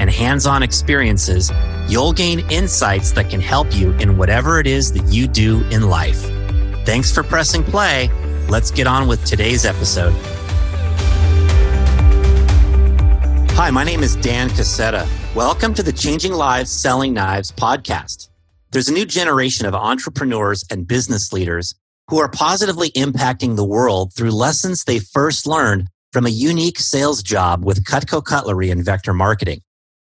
and hands on experiences, you'll gain insights that can help you in whatever it is that you do in life. Thanks for pressing play. Let's get on with today's episode. Hi, my name is Dan Cassetta. Welcome to the Changing Lives Selling Knives podcast. There's a new generation of entrepreneurs and business leaders who are positively impacting the world through lessons they first learned from a unique sales job with Cutco Cutlery and Vector Marketing.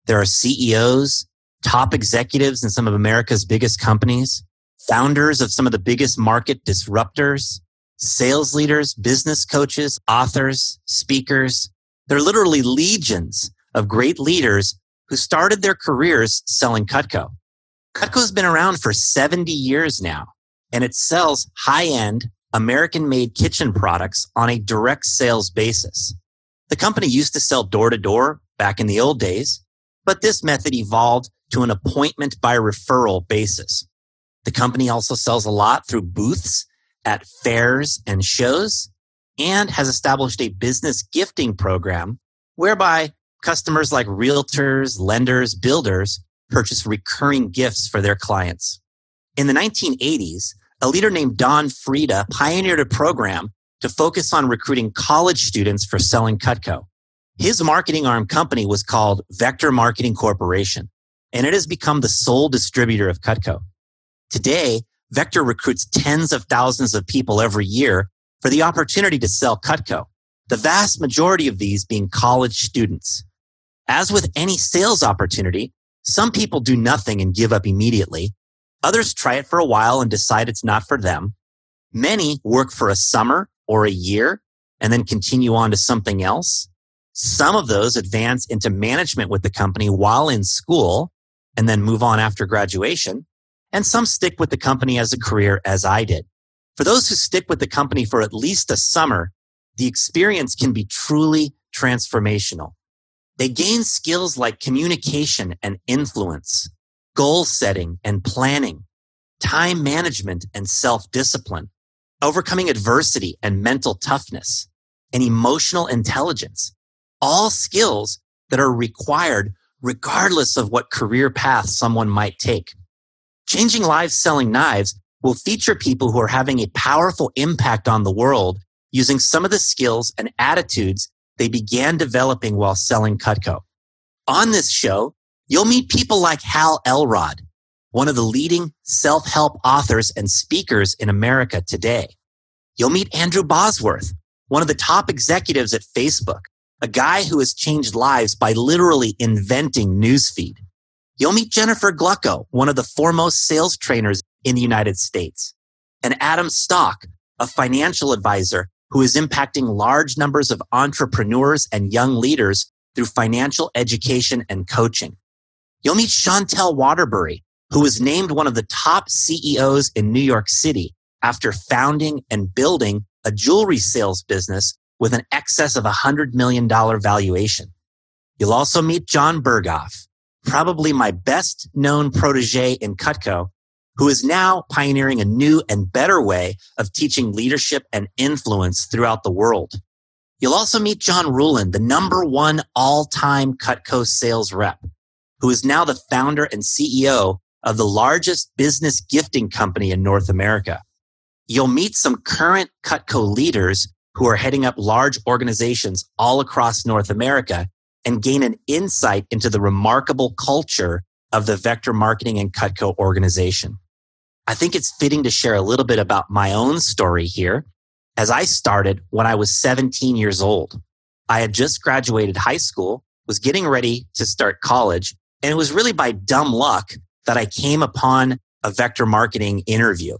There are CEOs, top executives in some of America's biggest companies, founders of some of the biggest market disruptors, sales leaders, business coaches, authors, speakers. There are literally legions of great leaders who started their careers selling Cutco. Cutco's been around for 70 years now, and it sells high end American made kitchen products on a direct sales basis. The company used to sell door to door back in the old days, but this method evolved to an appointment by referral basis. The company also sells a lot through booths at fairs and shows and has established a business gifting program whereby customers like realtors, lenders, builders purchase recurring gifts for their clients. In the 1980s, a leader named Don Frieda pioneered a program to focus on recruiting college students for selling Cutco. His marketing arm company was called Vector Marketing Corporation, and it has become the sole distributor of Cutco. Today, Vector recruits tens of thousands of people every year for the opportunity to sell Cutco, the vast majority of these being college students. As with any sales opportunity, some people do nothing and give up immediately. Others try it for a while and decide it's not for them. Many work for a summer or a year and then continue on to something else. Some of those advance into management with the company while in school and then move on after graduation. And some stick with the company as a career as I did. For those who stick with the company for at least a summer, the experience can be truly transformational. They gain skills like communication and influence, goal setting and planning, time management and self discipline, overcoming adversity and mental toughness, and emotional intelligence all skills that are required regardless of what career path someone might take. Changing Lives Selling Knives will feature people who are having a powerful impact on the world using some of the skills and attitudes they began developing while selling Cutco. On this show, you'll meet people like Hal Elrod, one of the leading self-help authors and speakers in America today. You'll meet Andrew Bosworth, one of the top executives at Facebook, a guy who has changed lives by literally inventing newsfeed. You'll meet Jennifer Gluckow, one of the foremost sales trainers in the United States, and Adam Stock, a financial advisor who is impacting large numbers of entrepreneurs and young leaders through financial education and coaching. You'll meet Chantel Waterbury, who was named one of the top CEOs in New York City after founding and building a jewelry sales business with an excess of a $100 million valuation. You'll also meet John Berghoff, probably my best known protege in Cutco, who is now pioneering a new and better way of teaching leadership and influence throughout the world. You'll also meet John Ruhlin, the number one all-time Cutco sales rep, who is now the founder and CEO of the largest business gifting company in North America. You'll meet some current Cutco leaders who are heading up large organizations all across North America and gain an insight into the remarkable culture of the Vector Marketing and Cutco organization. I think it's fitting to share a little bit about my own story here as I started when I was 17 years old. I had just graduated high school, was getting ready to start college, and it was really by dumb luck that I came upon a vector marketing interview.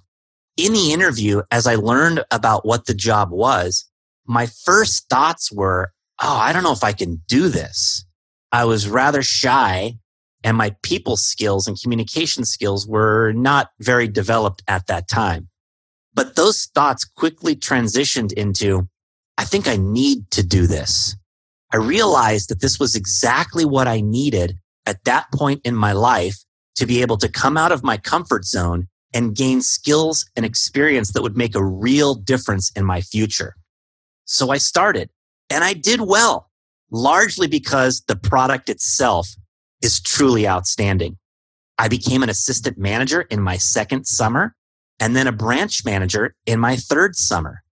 In the interview, as I learned about what the job was, my first thoughts were, Oh, I don't know if I can do this. I was rather shy and my people skills and communication skills were not very developed at that time. But those thoughts quickly transitioned into, I think I need to do this. I realized that this was exactly what I needed at that point in my life to be able to come out of my comfort zone and gain skills and experience that would make a real difference in my future. So I started and I did well, largely because the product itself is truly outstanding. I became an assistant manager in my second summer and then a branch manager in my third summer.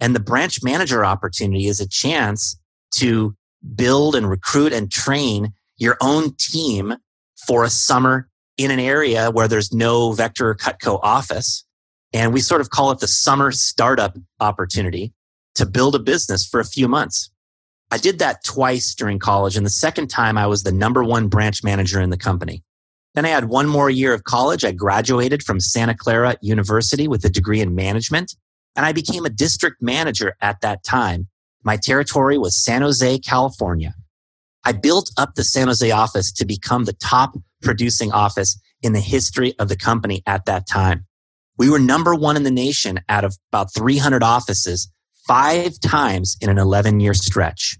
And the branch manager opportunity is a chance to build and recruit and train your own team for a summer in an area where there's no Vector Cutco office. And we sort of call it the summer startup opportunity to build a business for a few months. I did that twice during college. And the second time I was the number one branch manager in the company. Then I had one more year of college. I graduated from Santa Clara University with a degree in management and I became a district manager at that time. My territory was San Jose, California. I built up the San Jose office to become the top producing office in the history of the company at that time. We were number one in the nation out of about 300 offices five times in an 11 year stretch.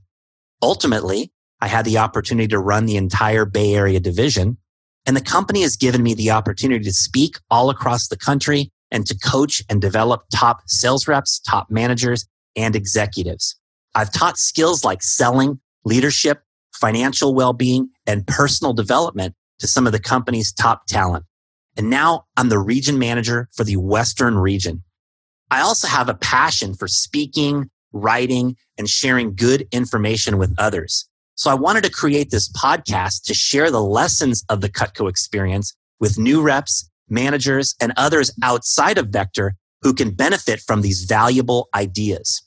Ultimately, I had the opportunity to run the entire Bay Area division, and the company has given me the opportunity to speak all across the country and to coach and develop top sales reps, top managers, and executives. I've taught skills like selling, leadership, financial well-being, and personal development to some of the company's top talent. And now I'm the region manager for the Western region. I also have a passion for speaking, writing, and sharing good information with others. So I wanted to create this podcast to share the lessons of the Cutco experience with new reps, managers, and others outside of Vector who can benefit from these valuable ideas.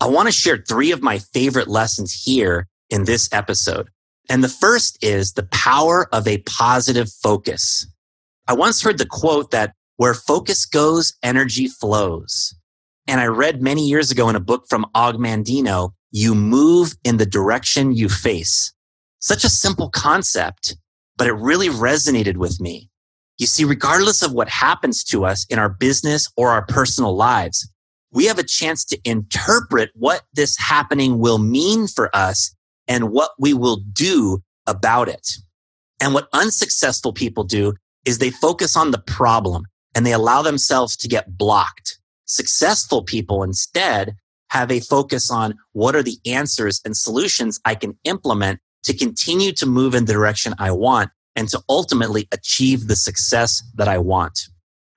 I want to share three of my favorite lessons here in this episode. And the first is the power of a positive focus. I once heard the quote that where focus goes, energy flows. And I read many years ago in a book from Og Mandino, you move in the direction you face. Such a simple concept, but it really resonated with me. You see, regardless of what happens to us in our business or our personal lives, we have a chance to interpret what this happening will mean for us and what we will do about it. And what unsuccessful people do is they focus on the problem and they allow themselves to get blocked. Successful people instead have a focus on what are the answers and solutions I can implement to continue to move in the direction I want and to ultimately achieve the success that I want.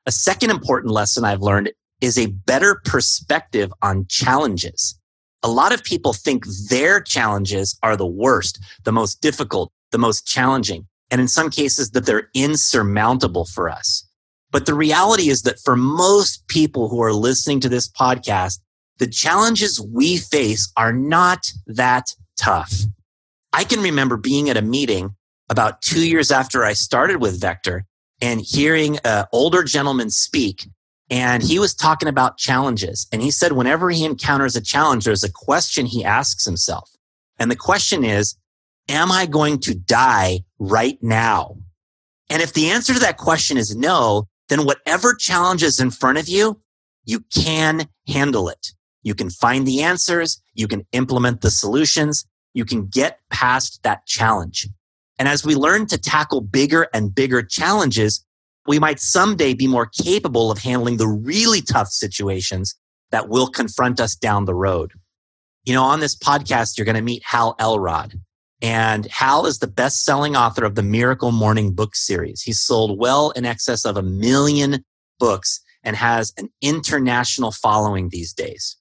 A second important lesson I've learned is a better perspective on challenges. A lot of people think their challenges are the worst, the most difficult, the most challenging, and in some cases that they're insurmountable for us. But the reality is that for most people who are listening to this podcast, the challenges we face are not that tough. I can remember being at a meeting about two years after I started with Vector and hearing an older gentleman speak. And he was talking about challenges. And he said, whenever he encounters a challenge, there's a question he asks himself. And the question is, am I going to die right now? And if the answer to that question is no, then whatever challenge is in front of you, you can handle it. You can find the answers. You can implement the solutions. You can get past that challenge. And as we learn to tackle bigger and bigger challenges, we might someday be more capable of handling the really tough situations that will confront us down the road. You know, on this podcast, you're going to meet Hal Elrod. And Hal is the best selling author of the Miracle Morning book series. He's sold well in excess of a million books and has an international following these days.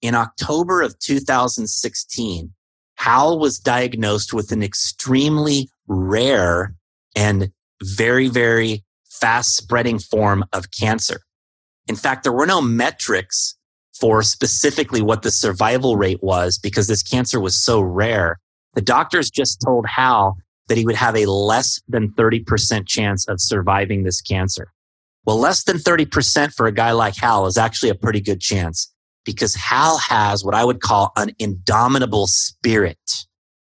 In October of 2016, Hal was diagnosed with an extremely rare and very, very fast spreading form of cancer. In fact, there were no metrics for specifically what the survival rate was because this cancer was so rare. The doctors just told Hal that he would have a less than 30% chance of surviving this cancer. Well, less than 30% for a guy like Hal is actually a pretty good chance because Hal has what I would call an indomitable spirit.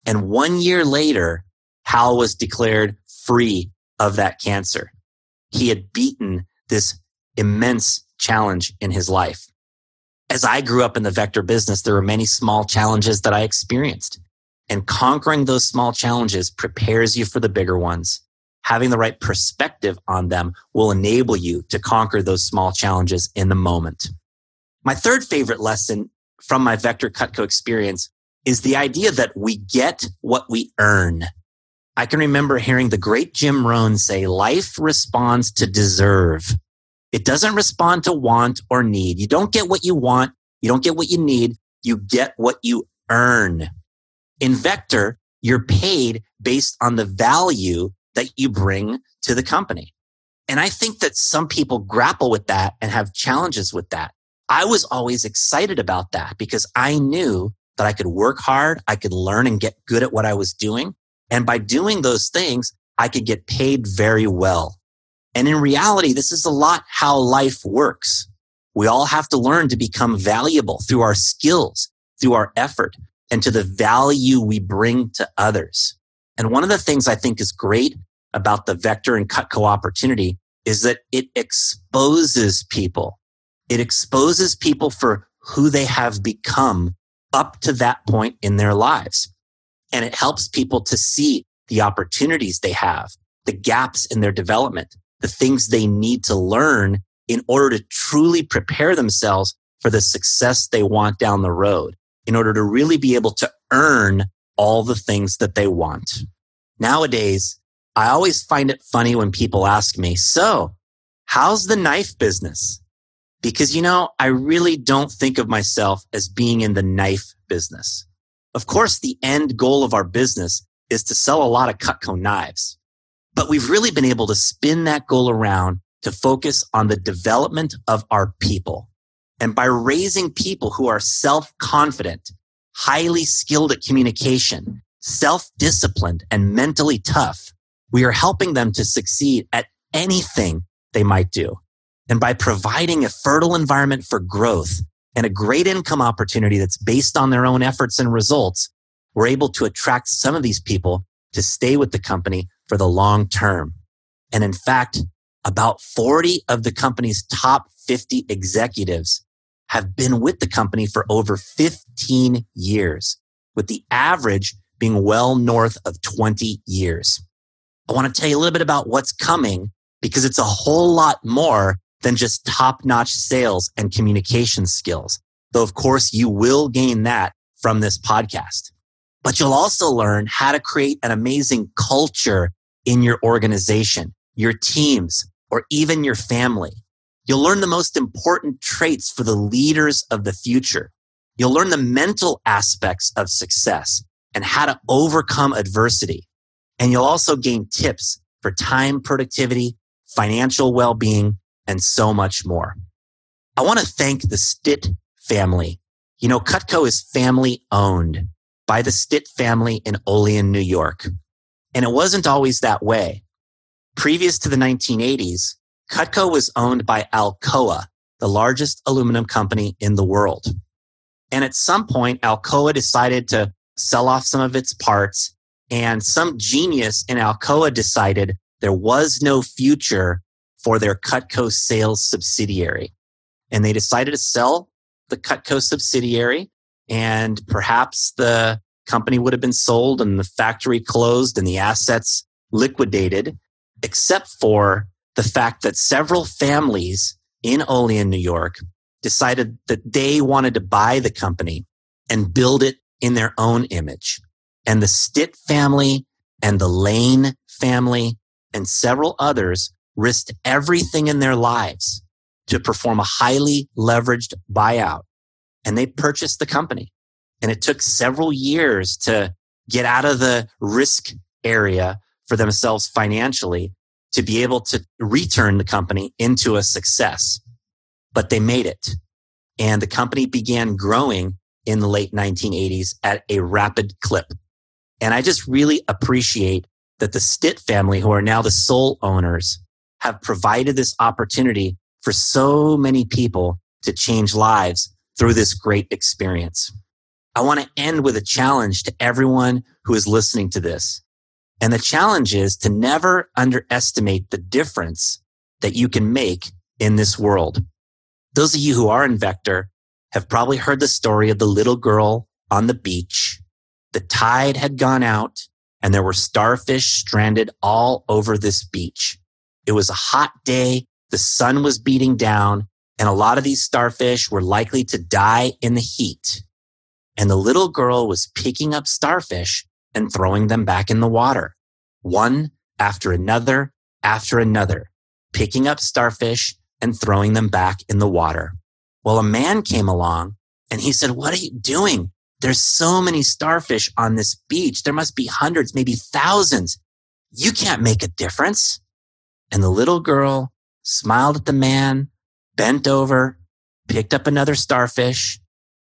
And one year later, Hal was declared free of that cancer. He had beaten this immense challenge in his life. As I grew up in the vector business, there were many small challenges that I experienced. And conquering those small challenges prepares you for the bigger ones. Having the right perspective on them will enable you to conquer those small challenges in the moment. My third favorite lesson from my Vector Cutco experience is the idea that we get what we earn. I can remember hearing the great Jim Rohn say, life responds to deserve. It doesn't respond to want or need. You don't get what you want. You don't get what you need. You get what you earn. In Vector, you're paid based on the value that you bring to the company. And I think that some people grapple with that and have challenges with that. I was always excited about that because I knew that I could work hard. I could learn and get good at what I was doing. And by doing those things, I could get paid very well. And in reality, this is a lot how life works. We all have to learn to become valuable through our skills, through our effort, and to the value we bring to others. And one of the things I think is great about the Vector and Cutco opportunity is that it exposes people. It exposes people for who they have become up to that point in their lives. And it helps people to see the opportunities they have, the gaps in their development, the things they need to learn in order to truly prepare themselves for the success they want down the road, in order to really be able to earn all the things that they want. Nowadays, I always find it funny when people ask me, so how's the knife business? Because, you know, I really don't think of myself as being in the knife business. Of course, the end goal of our business is to sell a lot of Cutco knives, but we've really been able to spin that goal around to focus on the development of our people. And by raising people who are self-confident, highly skilled at communication, self-disciplined and mentally tough, we are helping them to succeed at anything they might do. And by providing a fertile environment for growth and a great income opportunity that's based on their own efforts and results, we're able to attract some of these people to stay with the company for the long term. And in fact, about 40 of the company's top 50 executives have been with the company for over 15 years, with the average being well north of 20 years. I want to tell you a little bit about what's coming because it's a whole lot more than just top notch sales and communication skills. Though, of course, you will gain that from this podcast. But you'll also learn how to create an amazing culture in your organization, your teams, or even your family. You'll learn the most important traits for the leaders of the future. You'll learn the mental aspects of success and how to overcome adversity. And you'll also gain tips for time productivity, financial well-being, and so much more. I want to thank the Stitt family. You know, Cutco is family owned by the Stitt family in Olean, New York. And it wasn't always that way. Previous to the 1980s, Cutco was owned by Alcoa, the largest aluminum company in the world. And at some point, Alcoa decided to sell off some of its parts and some genius in Alcoa decided there was no future for their Cutco sales subsidiary. And they decided to sell the Cutco subsidiary and perhaps the company would have been sold and the factory closed and the assets liquidated, except for the fact that several families in Olean, New York decided that they wanted to buy the company and build it in their own image and the Stitt family and the Lane family and several others risked everything in their lives to perform a highly leveraged buyout. And they purchased the company. And it took several years to get out of the risk area for themselves financially. To be able to return the company into a success. But they made it. And the company began growing in the late 1980s at a rapid clip. And I just really appreciate that the Stitt family, who are now the sole owners, have provided this opportunity for so many people to change lives through this great experience. I want to end with a challenge to everyone who is listening to this. And the challenge is to never underestimate the difference that you can make in this world. Those of you who are in Vector have probably heard the story of the little girl on the beach. The tide had gone out and there were starfish stranded all over this beach. It was a hot day. The sun was beating down and a lot of these starfish were likely to die in the heat. And the little girl was picking up starfish and throwing them back in the water, one after another after another, picking up starfish and throwing them back in the water. Well, a man came along and he said, what are you doing? There's so many starfish on this beach. There must be hundreds, maybe thousands. You can't make a difference. And the little girl smiled at the man, bent over, picked up another starfish,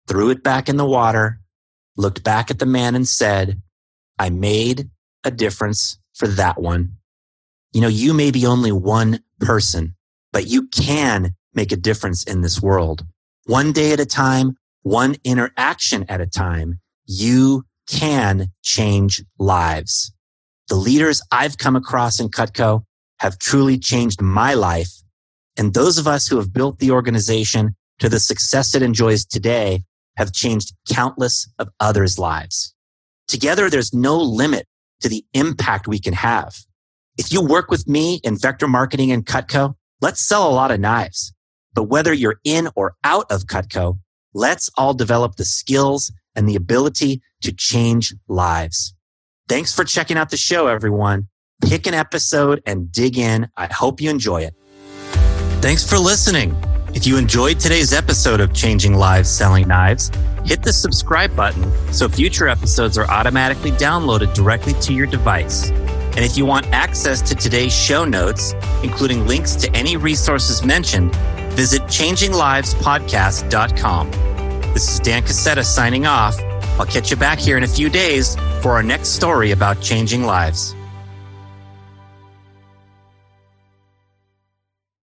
threw it back in the water, looked back at the man and said, I made a difference for that one. You know, you may be only one person, but you can make a difference in this world. One day at a time, one interaction at a time, you can change lives. The leaders I've come across in Cutco have truly changed my life. And those of us who have built the organization to the success it enjoys today have changed countless of others' lives. Together, there's no limit to the impact we can have. If you work with me in vector marketing and Cutco, let's sell a lot of knives. But whether you're in or out of Cutco, let's all develop the skills and the ability to change lives. Thanks for checking out the show, everyone. Pick an episode and dig in. I hope you enjoy it. Thanks for listening. If you enjoyed today's episode of Changing Lives Selling Knives, hit the subscribe button so future episodes are automatically downloaded directly to your device. And if you want access to today's show notes, including links to any resources mentioned, visit changinglivespodcast.com. This is Dan Cassetta signing off. I'll catch you back here in a few days for our next story about changing lives.